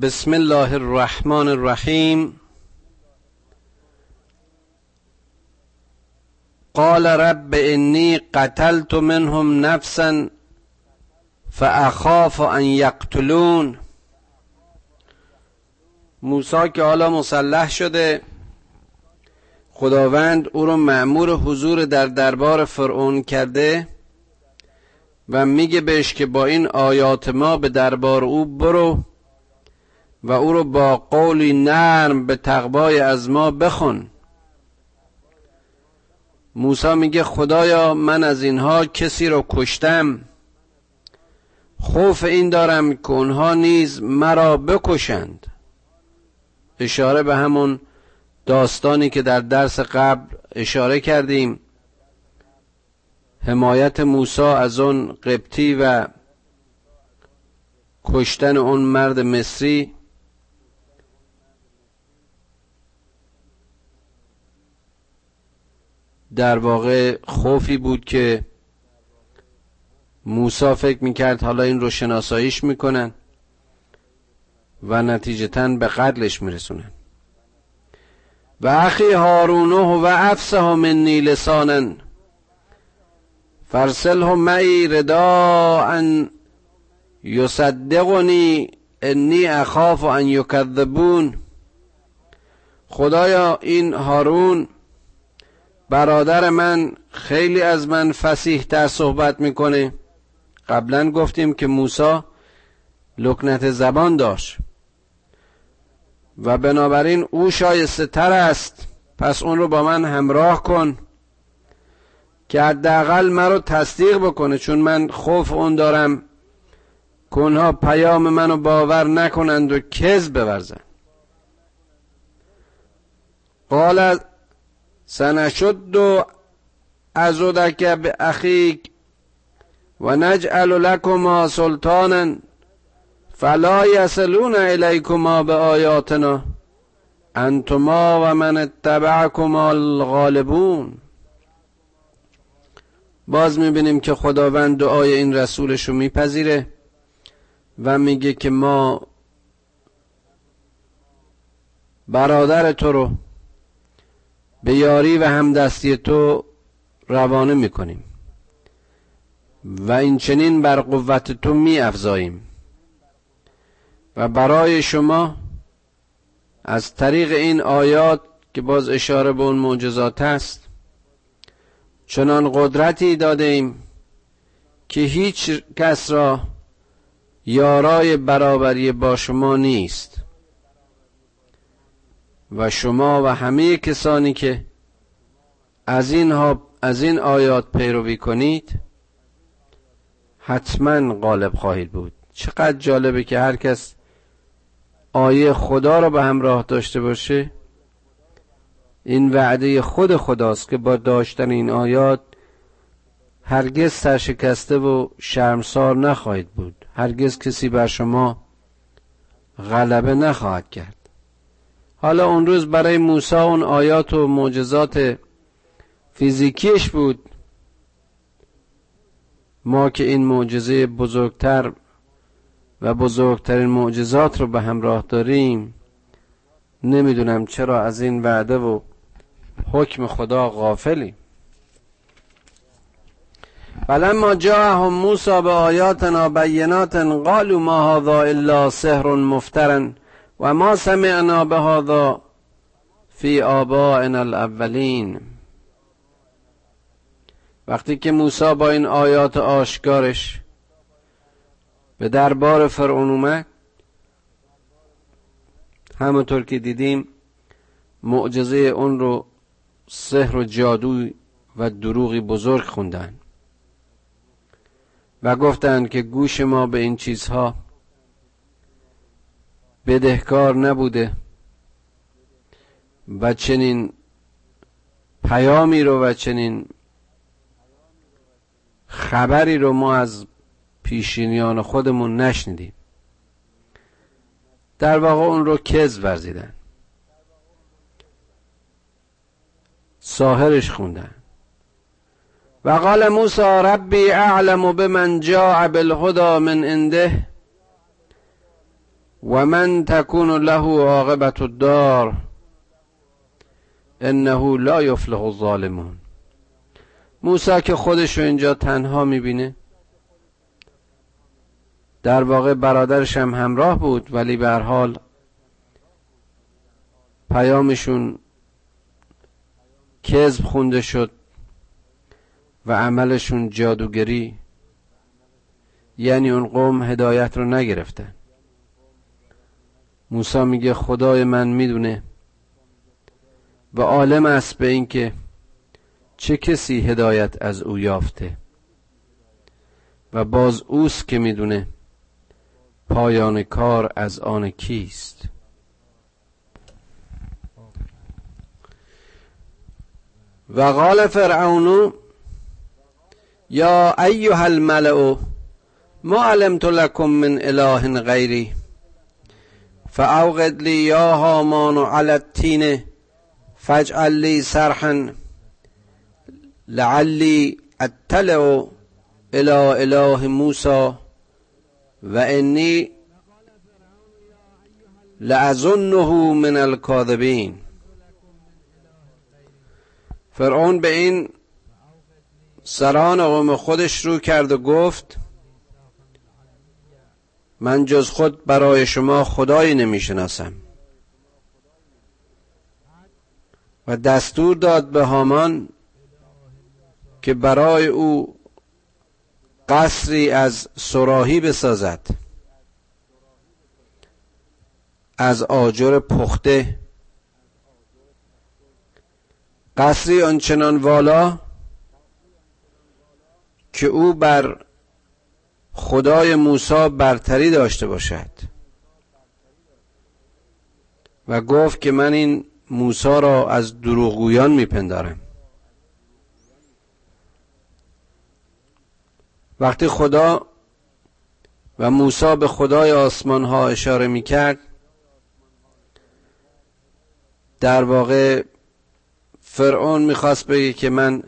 بسم الله الرحمن الرحیم. قال رب انی قتلت منهم نفسا فاخاف ان یقتلون. موسی که حالا مسلح شده خداوند او رو معمور حضور در دربار فرعون کرده و میگه بهش که با این آیات ما به دربار او برو. و او رو با قولی نرم به تقبای از ما بخون. موسی میگه خدایا من از اینها کسی رو کشتم. خوف این دارم که اونها نیز مرا بکشند. اشاره به همون داستانی که در درس قبل اشاره کردیم. حمایت موسی از اون قبطی و کشتن اون مرد مصری در واقع خوفی بود که موسا فکر می‌کرد حالا این رو شناساییش می‌کنن و نتیجتا به قتلش میرسونن. و اخی هارونه و افسه منی لسانا فرسله معی ان یصدقنی انی اخاف ان یکذبون. خدایا این هارون برادر من خیلی از من فسیح تر صحبت می‌کنه. قبلا گفتیم که موسی لکنت زبان داشت. و بنابراین او شایسته تر است. پس اون رو با من همراه کن که حداقل مرا تصدیق بکنه چون من خوف اون دارم. که اونها پیام منو باور نکنند و کذب بورزن قال سنشد ازودک به اخیک و نجعل لکما سلطانا فلا یصلون الیکما به آیاتنا انتما و من اتبعکما الغالبون. باز می‌بینیم که خداوند دعای این رسولش رو میپذیره و میگه که ما برادر تو رو به یاری و همدستی تو روانه می‌کنیم. و این چنین بر قوت تو می افزاییم و برای شما از طریق این آیات که باز اشاره به اون معجزات است چنان قدرتی داده ایم که هیچ کس را یارای برابری با شما نیست. و شما و همه کسانی که از این, از این آیات پیروی کنید حتما غالب خواهید بود. چقدر جالبه که هر کس آیه خدا را به همراه داشته باشه. این وعده خود خداست که با داشتن این آیات هرگز سرشکسته و شرمسار نخواهید بود. هرگز کسی بر شما غلبه نخواهد کرد. حالا اون روز برای موسی اون آیات و معجزات فیزیکیش بود. ما که این معجزه بزرگتر و بزرگترین معجزات رو به همراه داریم نمی‌دونم چرا از این وعده و حکم خدا غافلیم. فلما موسی به آیاتنا بینات قالوا ما هذا الا سحر مفترن. و ما سمعنا به هذا فی آبائنا الاولین. وقتی که موسی با این آیات آشکارش به دربار فرعون اومد همونطور که دیدیم معجزه اون رو سحر و جادو و دروغی بزرگ خوندن و گفتند که گوش ما به این چیزها بدهکار نبوده و چنین پیامی رو و چنین خبری رو ما از پیشینیان خودمون نشنیدیم. در واقع اون رو کز ورزیدن. ساهرش خوندن. و قال موسی ربی اعلم بمن جاء بالهدى من عنده. و من تکون له عاقبت الدار انه لا یفلح الظالمون. موسی که خودش رو اینجا تنها می‌بینه در واقع برادرش هم همراه بود ولی به هر حال پیامشون کذب خونده شد و عملشون جادوگری یعنی اون قوم هدایت رو نگرفتن. موسی میگه خدای من می‌دونه. و عالم است به اینکه چه کسی هدایت از او یافته. و باز اوست که می‌دونه پایان کار از آن کیست. و قال فرعون یا ایها الملع ما علمت لكم من اله غیری؟ فاوقد لی یا هامان علی التین فاجعل لی سرحا لعلی اطلع الى اله موسی و انی لأظنه من الكاذبین فرعون به این سران قوم خودش رو کرد و گفت من جز خود برای شما خدایی نمی‌شناسم. و دستور داد به هامان که برای او قصری از سراهی بسازد. از آجر پخته. قصری آنچنان والا که او بر خدای موسی برتری داشته باشد. و گفت که من این موسی را از دروغگویان میپندارم. وقتی خدا و موسی به خدای آسمان ها اشاره می‌کرد در واقع فرعون می‌خواست بگه که من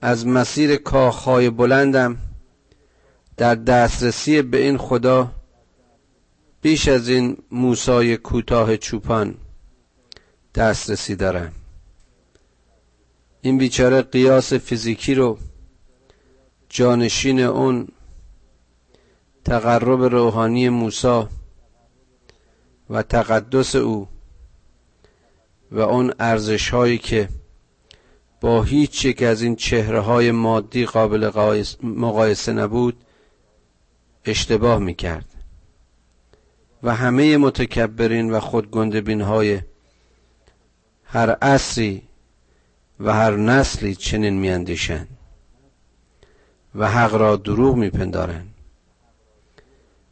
از مسیر کاخهای بلندم. در دسترسی به این خدا بیش از این موسای کوتاه چوپان دسترسی دارم. این بیچاره قیاس فیزیکی رو جانشین اون تقرب روحانی موسی و تقدس او و اون ارزش هایی که با هیچ یک از این چهره های مادی قابل مقایسه نبود اشتباه می‌کرد. و همه متکبرین و خودگندبین های هر عصری و هر نسلی چنین میاندیشند و حق را دروغ میپندارند.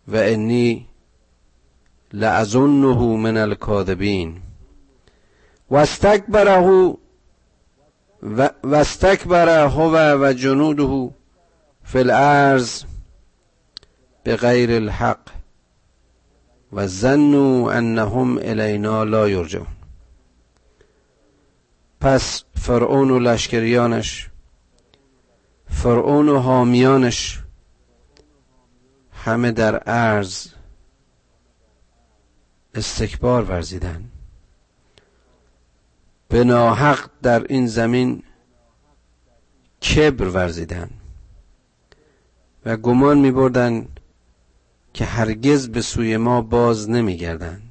و انی لعظنه من الكاذبین و استکبره و استکبر هو و جنوده فی الارض به غیر الحق و ظنوا انهم الینا لا یرجعون. پس فرعون و لشکریانش فرعون و حامیانش همه در عرض استکبار ورزیدن. به ناحق در این زمین کبر ورزیدن و گمان می بردن که هرگز به سوی ما باز نمی گردن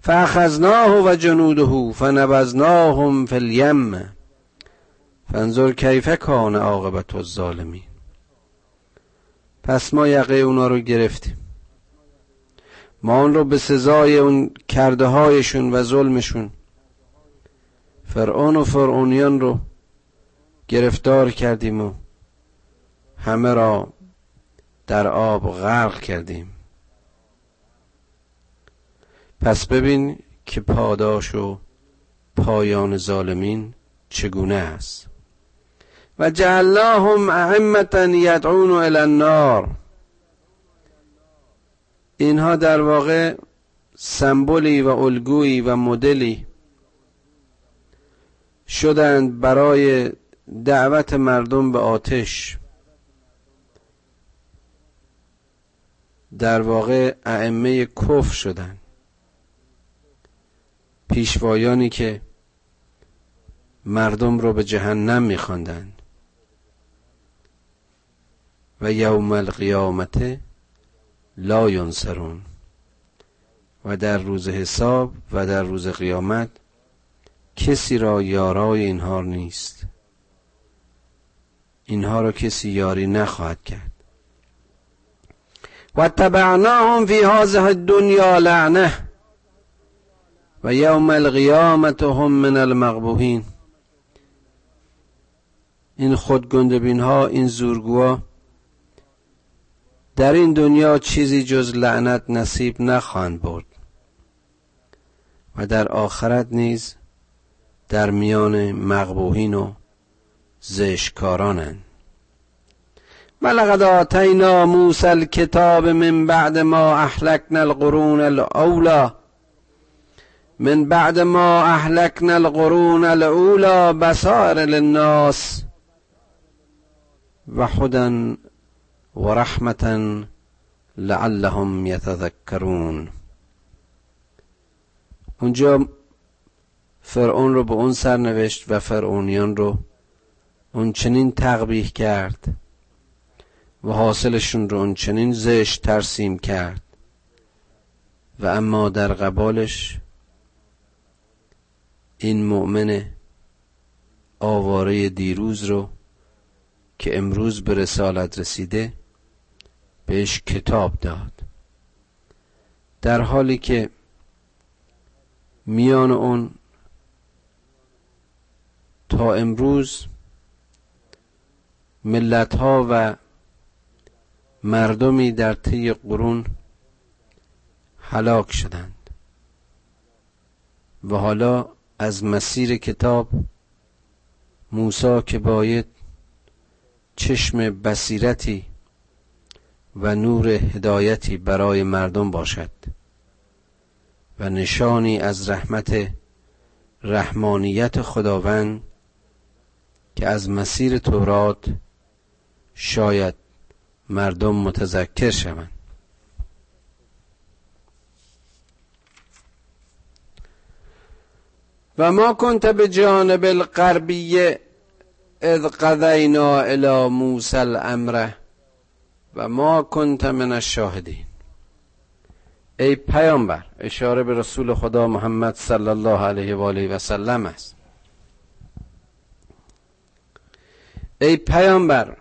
فاخذناه و جنوده فنبذناهم فی الیم. فانظر کیف کان عاقبت الظالمین. پس ما یقه اونا رو گرفتیم. ما اون رو به سزای اون کرده هایشون و ظلمشون فرعون و فرعونیان رو گرفتار کردیم و همه را در آب غرق کردیم. پس ببین که پاداش و پایان ظالمین چگونه است. و جعلناهم ائمه یدعون الى النار. اینها در واقع سمبولی و الگویی و مدلی شدند برای دعوت مردم به آتش. در واقع ائمه کف شدن. پیشوایانی که مردم رو به جهنم میخواندند و یوم القیامت لا ینصرون. و در روز حساب و در روز قیامت کسی را یارای اینها نیست. اینها را کسی یاری نخواهد کرد. و تبعناهم فی هذه الدنیا لعنه و یوم القیامت هم من المقبوهین این خودگندبین ها این زورگوها در این دنیا چیزی جز لعنت نصیب نخواهند برد و در آخرت نیز در میان مقبوهین و زشکارانند ولقد آتینا موسی الکتاب من بعد ما اهلکنا القرون الاولا من بعد ما اهلکنا القرون الاولا بصائر للناس. و هدى و رحمتا لعلهم یتذکرون. اونجا فرعون رو به اون سرنوشت و فرعونیان رو اون چنین تقبیح کرد. و حاصلشون رو اون چنین زشت ترسیم کرد. و اما در قبالش این مؤمن آواره دیروز رو که امروز به رسالت رسیده بهش کتاب داد. در حالی که میان اون تا امروز ملت ها و مردمی در طی قرون هلاک شدند و حالا از مسیر کتاب موسی که باید چشم بصیرتی و نور هدایتی برای مردم باشد و نشانی از رحمت رحمانیت خداوند که از مسیر تورات شاید مردم متذکر شوند. و ما کنت به جانب الغربیه اذ قضینا الى موسی الامر و ما کنت من الشاهدین. ای پیامبر اشاره به رسول خدا محمد صلی الله علیه و آله و سلم است. ای پیامبر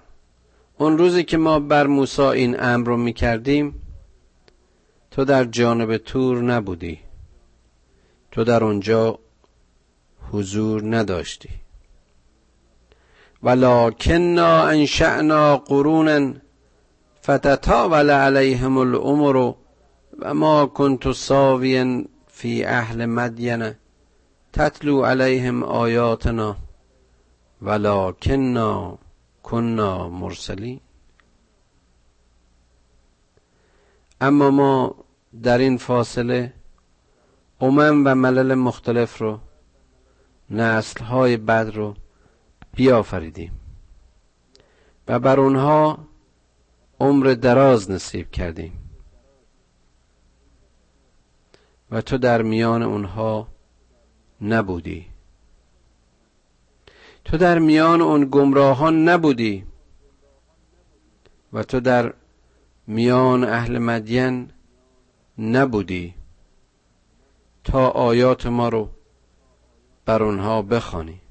اون روزی که ما بر موسی این امر رو می‌کردیم تو در جانب تور نبودی. تو در اونجا حضور نداشتی. ولکننا انشأنا قرونا فتتاول علیهم الامر و ما كنت ساویا فی اهل مدین تتلو علیهم آیاتنا. ولکننا کنا مرسلین. اما ما در این فاصله امم و ملل مختلف رو نسل های بد رو بیافریدیم و بر اونها عمر دراز نصیب کردیم و تو در میان اونها نبودی. تو در میان اون گمراهان نبودی و تو در میان اهل مدین نبودی تا آیات ما رو بر اونها بخوانی.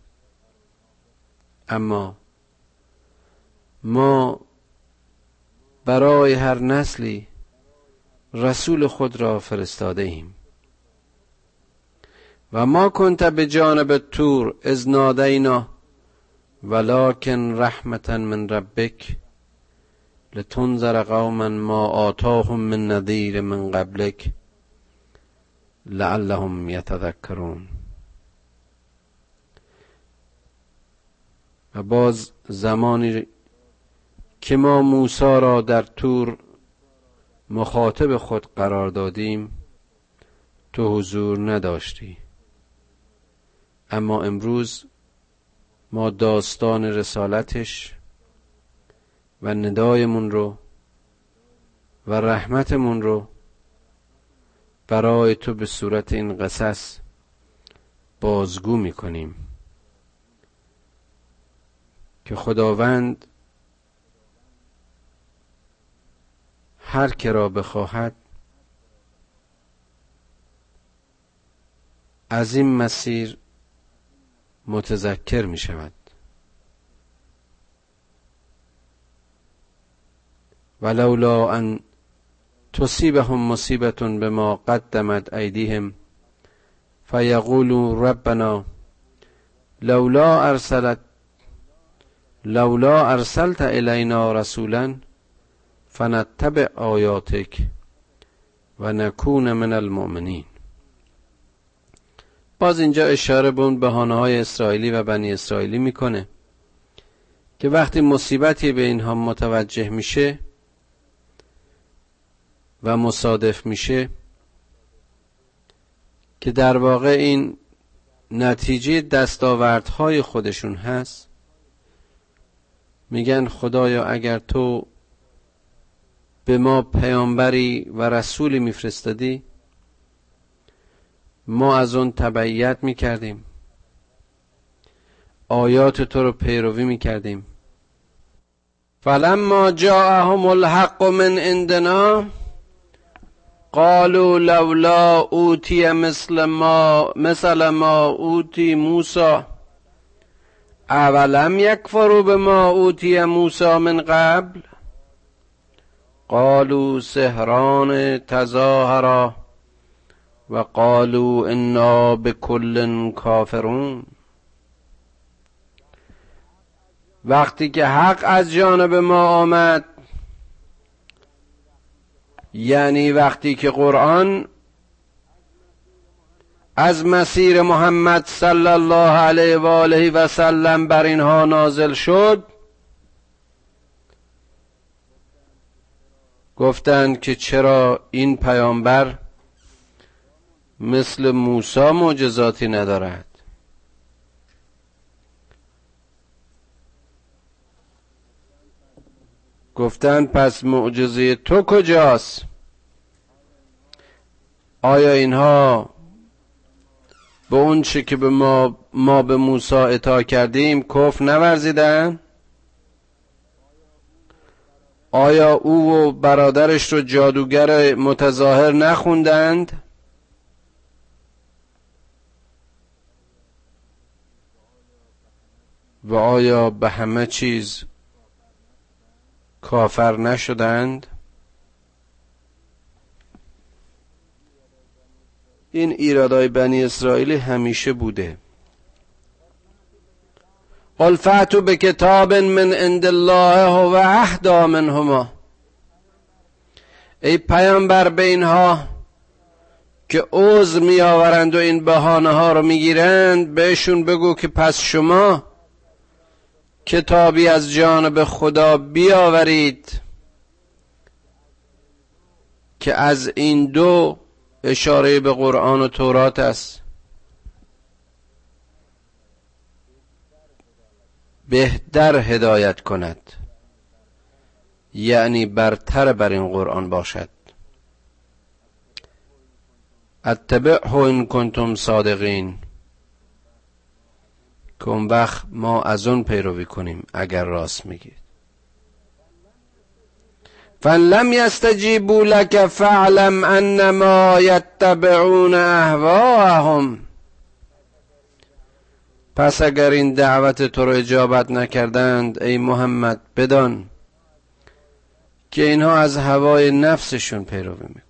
اما ما برای هر نسلی رسول خود را فرستاده ایم. و ما کنت به جانب تور از نادینا ولکن رحمتا من ربک لتنذر قوما ما آتاهم من نذیر من قبلک لعلهم یتذکرون. و باز زمانی که ما موسی را در تور مخاطب خود قرار دادیم تو حضور نداشتی. اما امروز ما داستان رسالتش و ندایمون رو و رحمتمون رو برای تو به صورت این قصص بازگو می‌کنیم. که خداوند هر که را بخواهد از این مسیر متذکر می شود. ولولا ان تصیبهم مصیبت بما قدمت ایدیهم فیقولوا ربنا لولا ارسلت لولا ارسلت الینا رسولا فنتبع آیاتک و نکون من المؤمنین باز اینجا اشاره به اون بهانه های اسرائیلی و بنی اسرائیلی می‌کنه که وقتی مصیبتی به اینها متوجه میشه و مصادف میشه که در واقع این نتیجه دستاوردهای خودشون هست. میگن خدایا اگر تو به ما پیامبری و رسولی میفرستادی ما از اون تبعیت می‌کردیم. آیات تو رو پیروی می‌کردیم. فلما جاءهم الحق من عندنا قالوا لولا اوتی مثل ما مثل ما اوتی موسی اولم یکفروا به ما اوتی موسی من قبل؟ قالوا سهران تظاهرا. و قالوا انا بكل کافرون. وقتی که حق از جانب ما آمد یعنی وقتی که قرآن از مسیر محمد صلی الله علیه و آله و سلم بر اینها نازل شد گفتند که چرا این پیامبر مثل موسی معجزاتی ندارد. گفتند پس معجزه تو کجاست؟ آیا اینها به اون چه که به ما, ما به موسی اطاع کردیم کف نورزیدن آیا او و برادرش رو جادوگر متظاهر نخوندند؟ و آیا به همه چیز کافر نشدند؟ این ایرادای بنی اسرائیل همیشه بوده. قل فاتو به کتاب من عند الله و اهدا منهما. ای پیامبر به اینها که عذر می آورند و این بهانه ها رو می‌گیرند بهشون بگو که پس شما کتابی از جانب خدا بیاورید که از این دو اشاره به قرآن و تورات است. بهتر هدایت کند. یعنی برتر بر این قرآن باشد. اتبعه ان کنتم صادقین. که اون وقت ما از اون پیروی کنیم اگر راست میگید. فلم یستجیبوا لك فاعلم انما یتبعون اهواهم پس اگر این دعوت تو رو اجابت نکردند ای محمد بدان که اینها از هوای نفسشون پیروی می‌کنن.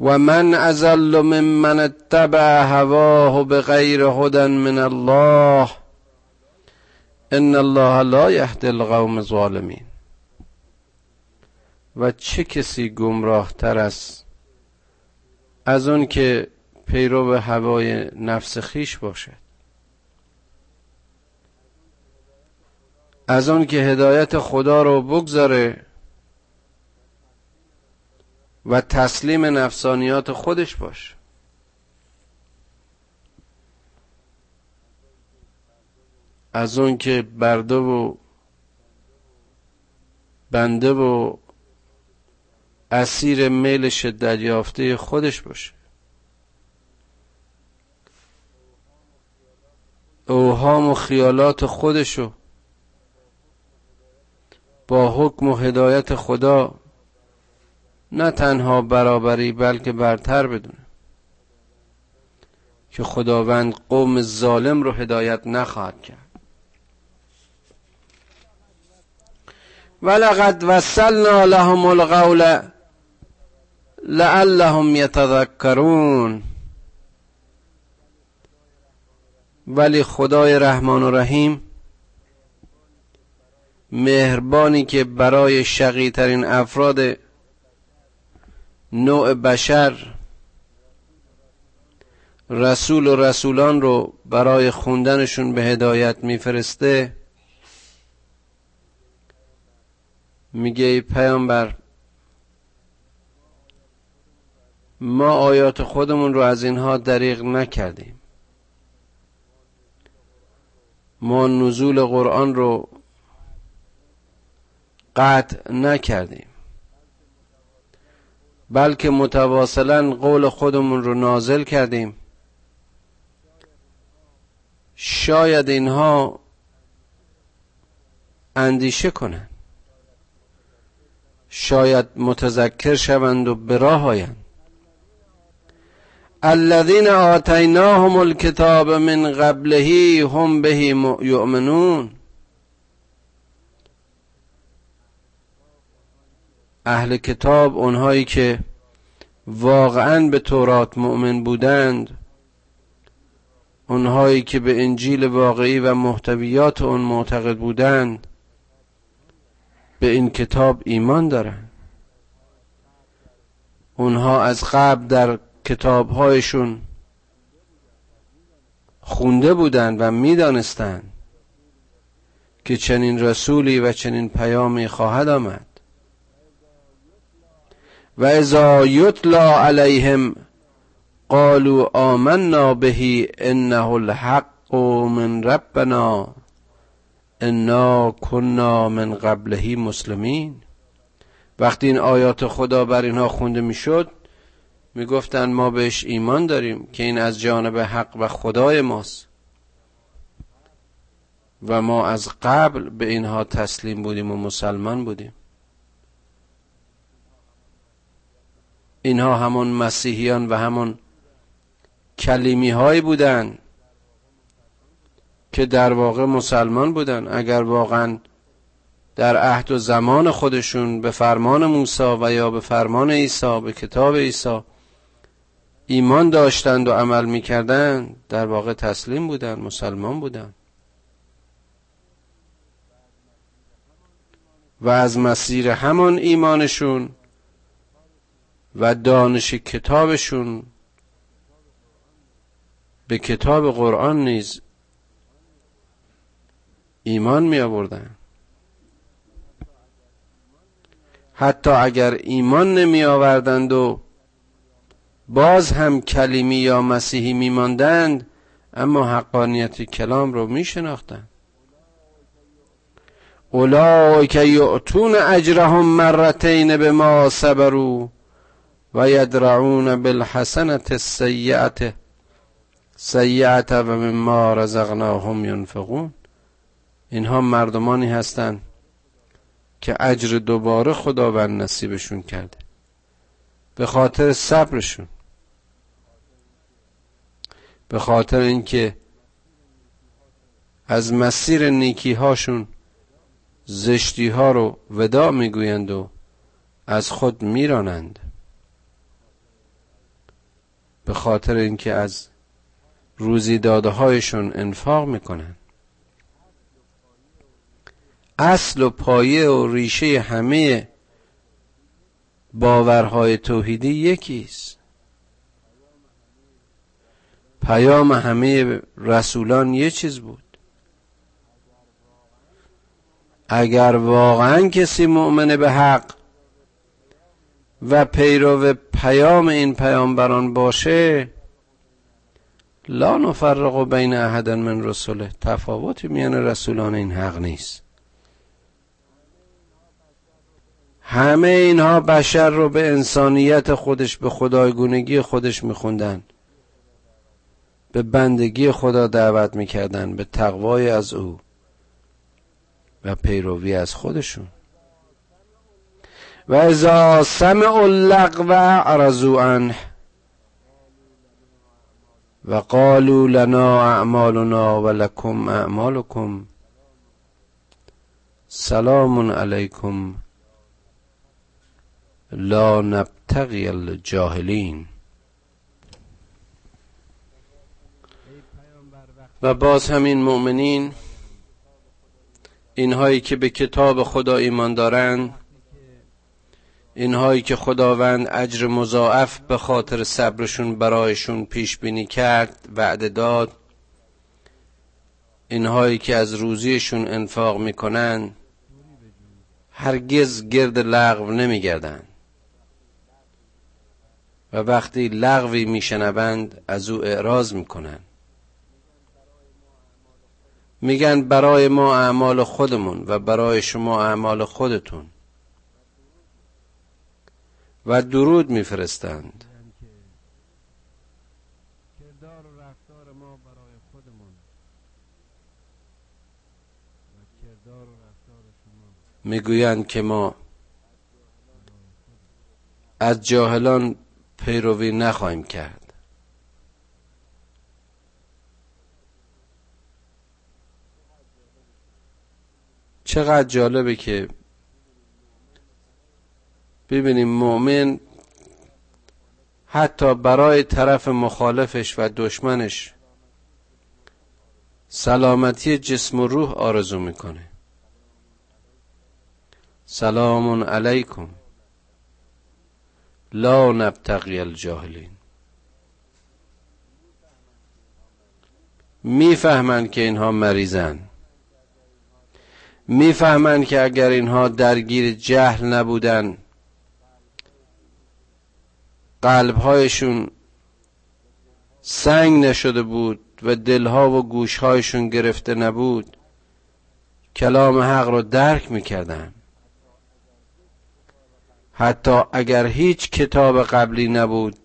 و من ازل ممن اتبع هواه بغیر هدى من الله ان الله لا یهدی القوم الظالمین و چه کسی گمراه تر است از اون که پیرو هوای نفس خیش باشد؟ از اون که هدایت خدا رو بگذاره و تسلیم نفسانیات خودش باشه از اون که برده و بنده و اسیر میل شدت یافته خودش باشه. اوهام و خیالات خودشو با حکم و هدایت خدا نه تنها برابری بلکه برتر بدونه. که خداوند قوم ظالم رو هدایت نخواهد کرد. ولقد وصلنا لهم القول لعلهم یتذکرون. ولی خدای رحمان و رحیم مهربانی که برای شقیترین افراد نوع بشر رسول و رسولان رو برای خوندنشون به هدایت میفرسته. میگه پیامبر ما آیات خودمون رو از اینها دریغ نکردیم. ما نزول قرآن رو قطع نکردیم. بلکه متواصلا قول خودمون رو نازل کردیم. شاید اینها اندیشه کنند. شاید متذکر شوند و به راه آیند. الذين آتیناهم الكتاب من قبله هم به یؤمنون. اهل کتاب اونهایی که واقعا به تورات مؤمن بودند اونهایی که به انجیل واقعی و محتویات اون معتقد بودند به این کتاب ایمان دارند اونها از قبل در کتابهایشون خونده بودند و می‌دانستند که چنین رسولی و چنین پیامی خواهد آمد. و اذا یتلا علیهم قالوا آمنا به انه الحق من ربنا انا كنا من قبله مسلمین. وقتی این آیات خدا بر اینها خونده می‌شد می‌گفتند ما بهش ایمان داریم که این از جانب حق و خدای ماست. و ما از قبل به اینها تسلیم بودیم و مسلمان بودیم. اینها همون مسیحیان و همون کلیمی هایی بودن که در واقع مسلمان بودن. اگر واقعا در عهد و زمان خودشون به فرمان موسی و یا به فرمان عیسی به کتاب عیسی ایمان داشتند و عمل می‌کردند در واقع تسلیم بودند مسلمان بودند و از مسیر همان ایمانشون و دانش کتابشون به کتاب قرآن نیز ایمان می آوردن. حتی اگر ایمان نمی آوردند و باز هم کلیمی یا مسیحی می ماندند اما حقانیت کلام رو می شناختند. اولئک یعطون اجرهم مرتین به ما صبروا. و یدرعون بالحسنت السیئت سیعت و مما رزقناهم ینفقون. اینها مردمانی هستند که اجر دوباره خداوند نصیبشون کرده. به خاطر صبرشون. به خاطر اینکه از مسیر نیکی هاشون زشتی ها رو ودا می‌گویند و از خود میرانند. به خاطر اینکه از روزی داده هایشون انفاق می‌کنن. اصل و پایه و ریشه همه باورهای توحیدی یکیست. پیام همه رسولان یه چیز بود. اگر واقعا کسی مؤمن به حق و پیرو پیام این پیامبران باشه لا نفرق بین احد من رسوله تفاوتی میان رسولان این حق نیست. همه اینها بشر رو به انسانیت خودش به خدایگونگی خودش میخوندن. به بندگی خدا دعوت می‌کردن به تقوای از او و پیروی از خودشون. و ازا سمع اللغو عرضو عنه و قالوا لنا اعمالنا و لکم اعمالکم سلام علیکم لا نبتغی الجاهلین و باز همین مؤمنین اینهایی که به کتاب خدا ایمان دارند اینهایی که خداوند اجر مضاعف به خاطر صبرشون برایشون پیش بینی کرد وعده داد. اینهایی که از روزیشون انفاق می‌کنن هرگز گرد لغو نمیگردن. و وقتی لغوی میشنوند از او اعراض می‌کنن. میگن برای ما اعمال خودمون و برای شما اعمال خودتون. و درود میفرستند. می‌گویند که ما از جاهلان پیروی نخواهیم کرد. چقدر جالبه که ببینیم مؤمن حتی برای طرف مخالفش و دشمنش سلامتی جسم و روح آرزو می‌کنه. سلام علیکم. لا نبتقی الجاهلین. می‌فهمند که اینها مریضن. می‌فهمند که اگر اینها درگیر جهل نبودن قلبهایشون سنگ نشده بود و دلها و گوشهایشون گرفته نبود کلام حق رو درک می‌کردن. حتی اگر هیچ کتاب قبلی نبود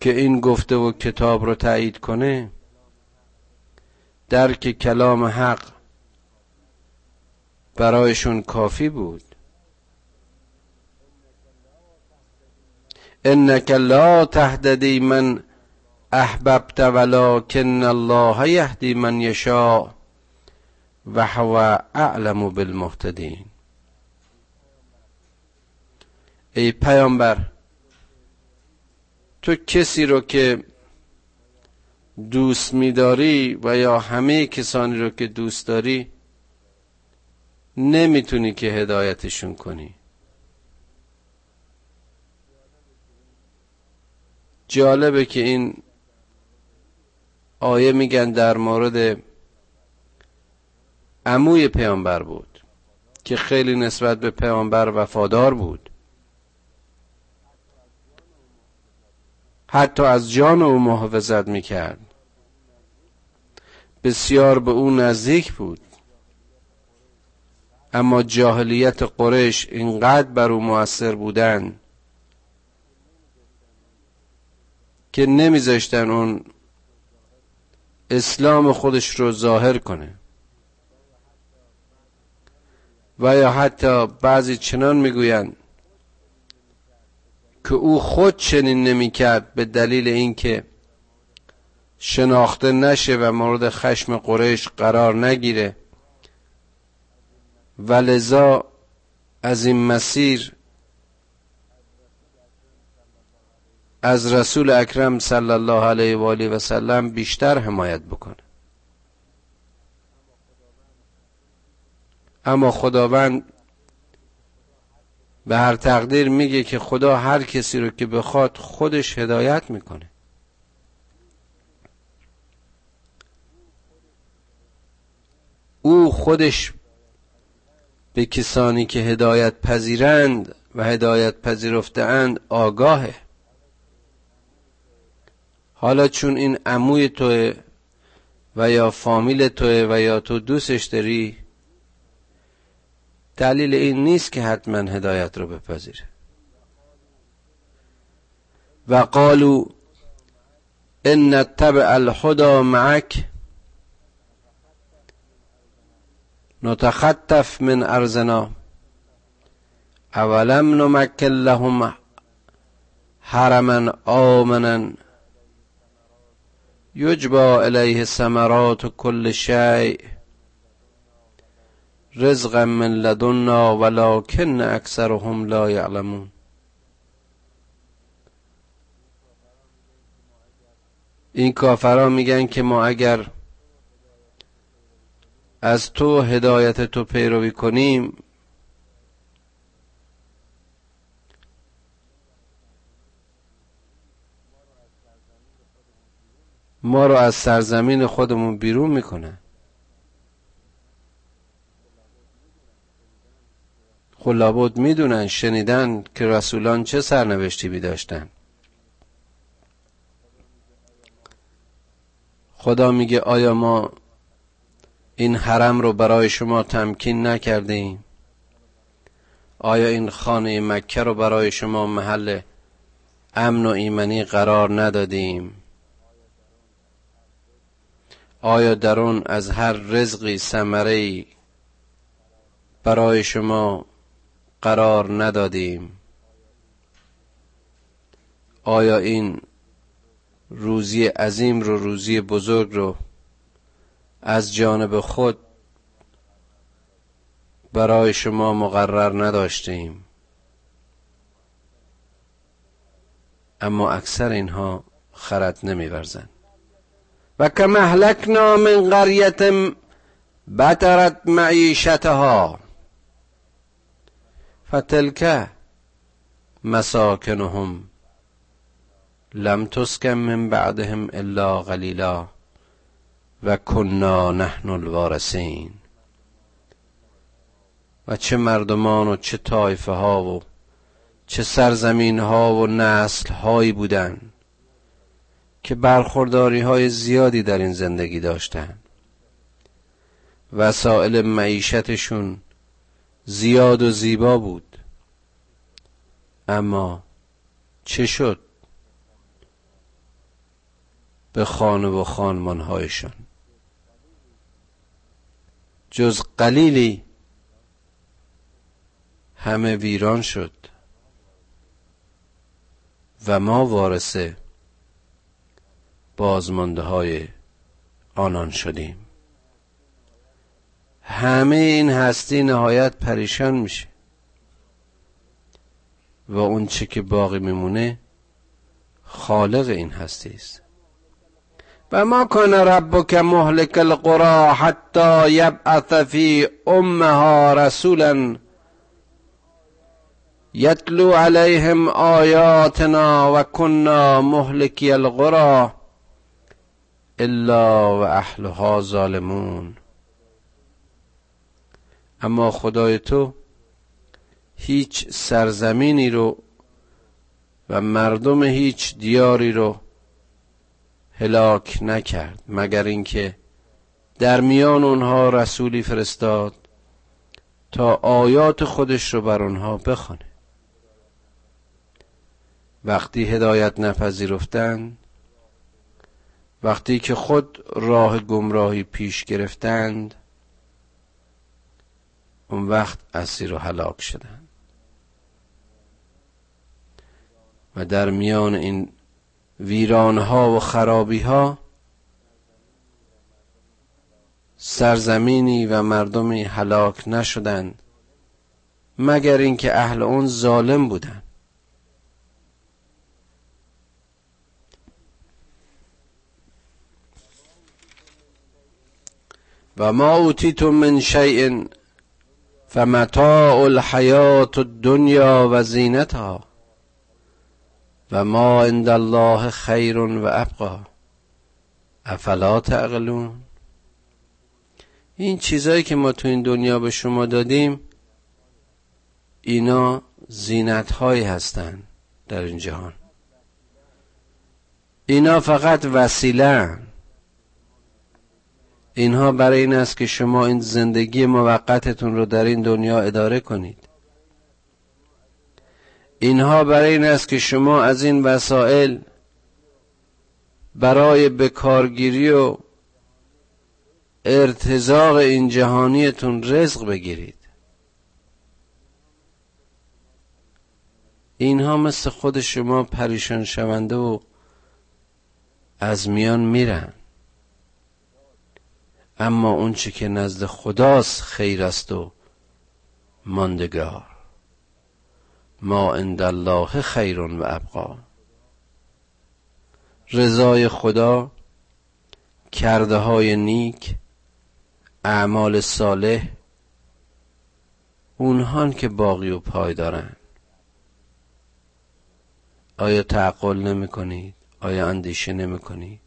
که این گفته و کتاب رو تایید کنه درک کلام حق برایشون کافی بود. انك لا تهددی من احببت ولكن الله یهدی من یشاء و هو اعلم بالمهتدین ای پیامبر تو کسی رو که دوست میداری و یا همه کسانی رو که دوست داری نمی‌تونی که هدایتشون کنی. جالبه که این آیه میگن در مورد عموی پیامبر بود که خیلی نسبت به پیامبر وفادار بود. حتی از جان او محافظت می‌کرد. بسیار به او نزدیک بود. اما جاهلیت قریش اینقدر بر او موثر بودن که نمیذاشتن اون اسلام خودش رو ظاهر کنه. و یا حتی بعضی چنان می‌گویند که او خود چنین نمی‌کرد به دلیل اینکه شناخته نشه و مورد خشم قریش قرار نگیره. و لذا از این مسیر از رسول اکرم صلی الله علیه و آله و سلم بیشتر حمایت بکنه اما خداوند به هر تقدیر میگه که خدا هر کسی رو که بخواد خودش هدایت می‌کنه. او خودش به کسانی که هدایت پذیرند و هدایت پذیرفتهاند آگاهه. حالا چون این عموی توه و یا فامیل توه و یا تو دوستش داری دلیل این نیست که حتما هدایت رو بپذیره و قالو ان نتبع الهدى معك نتخطف من ارزنا اولم نمکن لهم حرما آمنا. یجبا الیه ثمرات کل شیء رزقا من لدنا ولكن اکثرهم لا یعلمون. این کافران میگن که ما اگر از تو هدایت تو پیروی کنیم ما رو از سرزمین خودمون بیرون می‌کنه. خلابود می‌دونن شنیدن که رسولان چه سرنوشتی بی داشتن خدا میگه آیا ما این حرم رو برای شما تمکین نکردیم؟ آیا این خانه مکه رو برای شما محل امن و ایمنی قرار ندادیم؟ آیا در اون از هر رزقی ثمره برای شما قرار ندادیم؟ آیا این روزی عظیم رو روزی بزرگ رو از جانب خود برای شما مقرر نداشتیم؟ اما اکثر اینها خرد نمیورزند. و کم اهلکنا من قریت بترت معیشتها. فتلک مساکنهم لم تسکن من بعدهم الا قلیلا و کنا نحن الوارثین. و چه مردمان و چه طایفه ها و چه سرزمین ها و نسل هایی بودند. که برخورداری های زیادی در این زندگی داشتند وسایل معیشتشون زیاد و زیبا بود. اما چه شد؟ به خانه و خانمانهایشان. جز قلیلی همه ویران شد. و ما وارثه بازمانده های آنان شدیم. همه این هستی نهایت پریشان میشه. و اون چه که باقی میمونه خالق این هستی است. و ما کن ربک مهلک القرى حتی یبعث فی امها رسولا یتلو علیهم آیاتنا و کنا مهلکی القرى الا و اهلها ظالمون. اما خدای تو هیچ سرزمینی رو و مردم هیچ دیاری رو هلاک نکرد مگر اینکه در میان اونها رسولی فرستاد تا آیات خودش رو بر اونها بخونه. وقتی هدایت نپذیرفتند وقتی که خود راه گمراهی پیش گرفتند اون وقت اسیر و هلاک شدند. و در میان این ویرانها و خرابیها سرزمینی و مردمی هلاک نشدند مگر اینکه اهل اون ظالم بودند. و ما اوتیتم من شیء فمتاع الحیات الدنیا و زینتها و ما عند الله خیر و ابقا. افلا تعقلون؟ این چیزایی که ما تو این دنیا به شما دادیم اینا زینت هایی هستند در این جهان. اینا فقط وسیله اینها برای این است که شما این زندگی موقتتون رو در این دنیا اداره کنید. اینها برای این است که شما از این وسایل برای بکارگیری و ارتزاق این جهانیتون رزق بگیرید. اینها مثل خود شما پریشان شونده و از میان میرن. اما اون چی که نزد خداست خیر است و ماندگار. ما عند الله خیر و ابقا. رضای خدا کرده های نیک اعمال صالح اونهان که باقی و پای دارن. آیا تعقل نمی کنید آیا اندیشه نمی کنید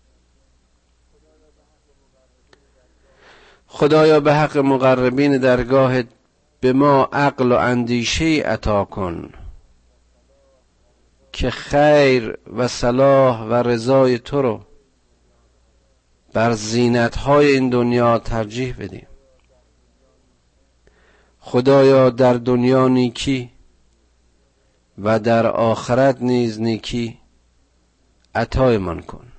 خدایا به حق مقربین درگاه به ما عقل و اندیشه عطا کن که خیر و صلاح و رضای تو رو بر زینت های این دنیا ترجیح بدیم. خدایا در دنیا نیکی و در آخرت نیز نیکی عطایمان کن.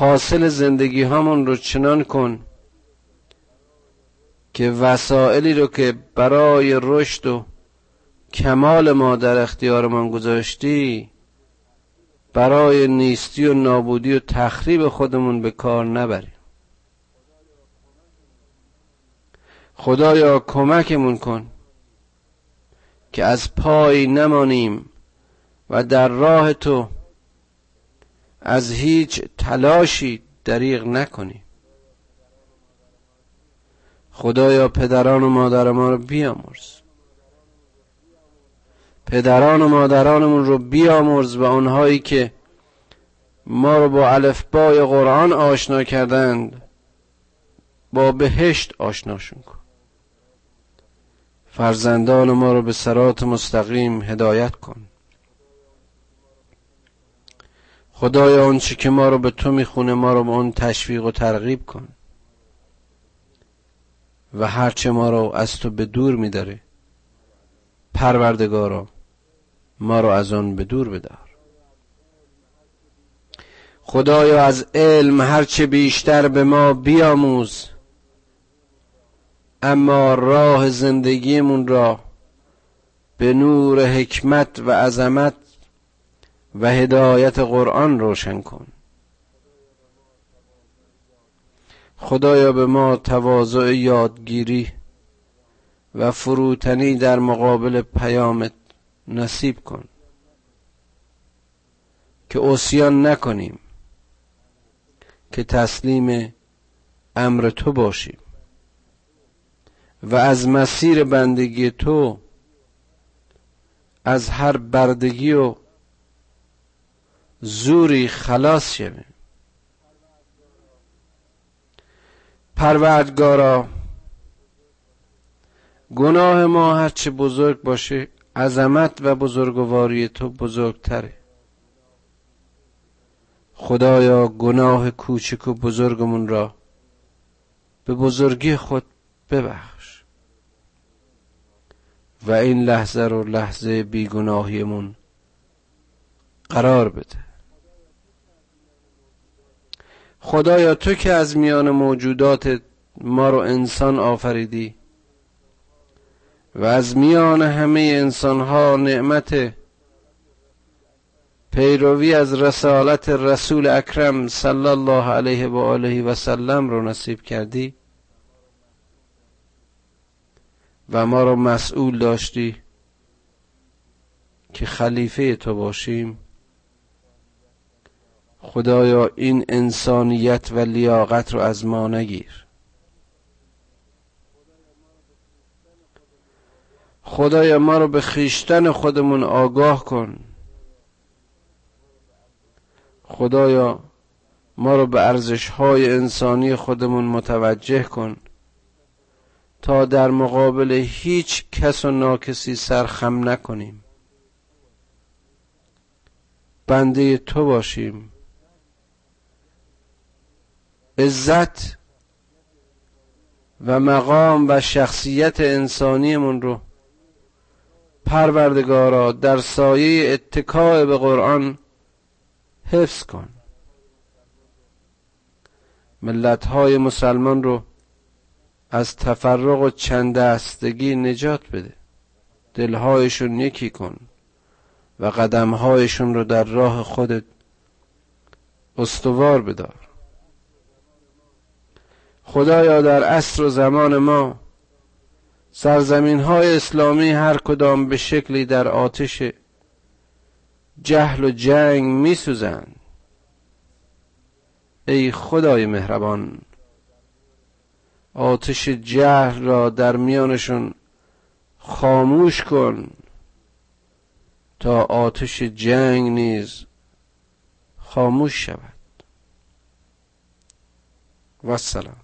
حاصل زندگی همون رو چنان کن که وسائلی رو که برای رشد و کمال ما در اختیارمان گذاشتی برای نیستی و نابودی و تخریب خودمون به کار نبریم. خدایا کمکمون کن که از پای نمانیم و در راه تو از هیچ تلاشی دریغ نکنیم خدایا پدران و مادر ما رو بیامرز. پدران و مادرانمون رو بیامرز و آنهایی که ما رو با الفبای قرآن آشنا کردند با بهشت آشناشون کن. فرزندان ما رو به سرات مستقیم هدایت کن. خدایا اون چی که ما رو به تو می‌خونه ما رو به اون تشویق و ترغیب کن. و هرچه ما رو از تو به دور میداره پروردگارا ما رو از آن به دور بدار. خدایا از علم هرچه بیشتر به ما بیاموز اما راه زندگیمون را به نور حکمت و عظمت و هدایت قرآن روشن کن. خدایا به ما تواضع یادگیری و فروتنی در مقابل پیامت نصیب کن که اسیان نکنیم که تسلیم امر تو باشیم و از مسیر بندگی تو از هر بردگی و زوری خلاص شویم. پروردگارا گناه ما هرچه بزرگ باشه عظمت و بزرگواری تو بزرگتره. خدایا گناه کوچک و بزرگمون را به بزرگی خود ببخش. و این لحظه رو لحظه بیگناهیمون قرار بده. خدایا تو که از میان موجودات ما رو انسان آفریدی و از میان همه انسانها نعمت پیروی از رسالت رسول اکرم صلی الله علیه و آله و سلم رو نصیب کردی و ما رو مسئول داشتی که خلیفه تو باشیم. خدایا این انسانیت و لیاقت رو از ما نگیر. خدایا ما رو به خیشتن خودمون آگاه کن. خدایا ما رو به ارزش های انسانی خودمون متوجه کن تا در مقابل هیچ کس و ناکسی سرخم نکنیم. بنده تو باشیم. عزت و مقام و شخصیت انسانیمون رو پروردگارا در سایه اتکاع به قرآن حفظ کن. ملت های مسلمان رو از تفرق و چند دستگی نجات بده. دلهایشون یکی کن و قدمهایشون رو در راه خودت استوار بدار. خدایا در عصر و زمان ما سرزمین های اسلامی هر کدام به شکلی در آتش جهل و جنگ می سوزند ای خدای مهربان آتش جهل را در میانشون خاموش کن تا آتش جنگ نیز خاموش شود. و السلام.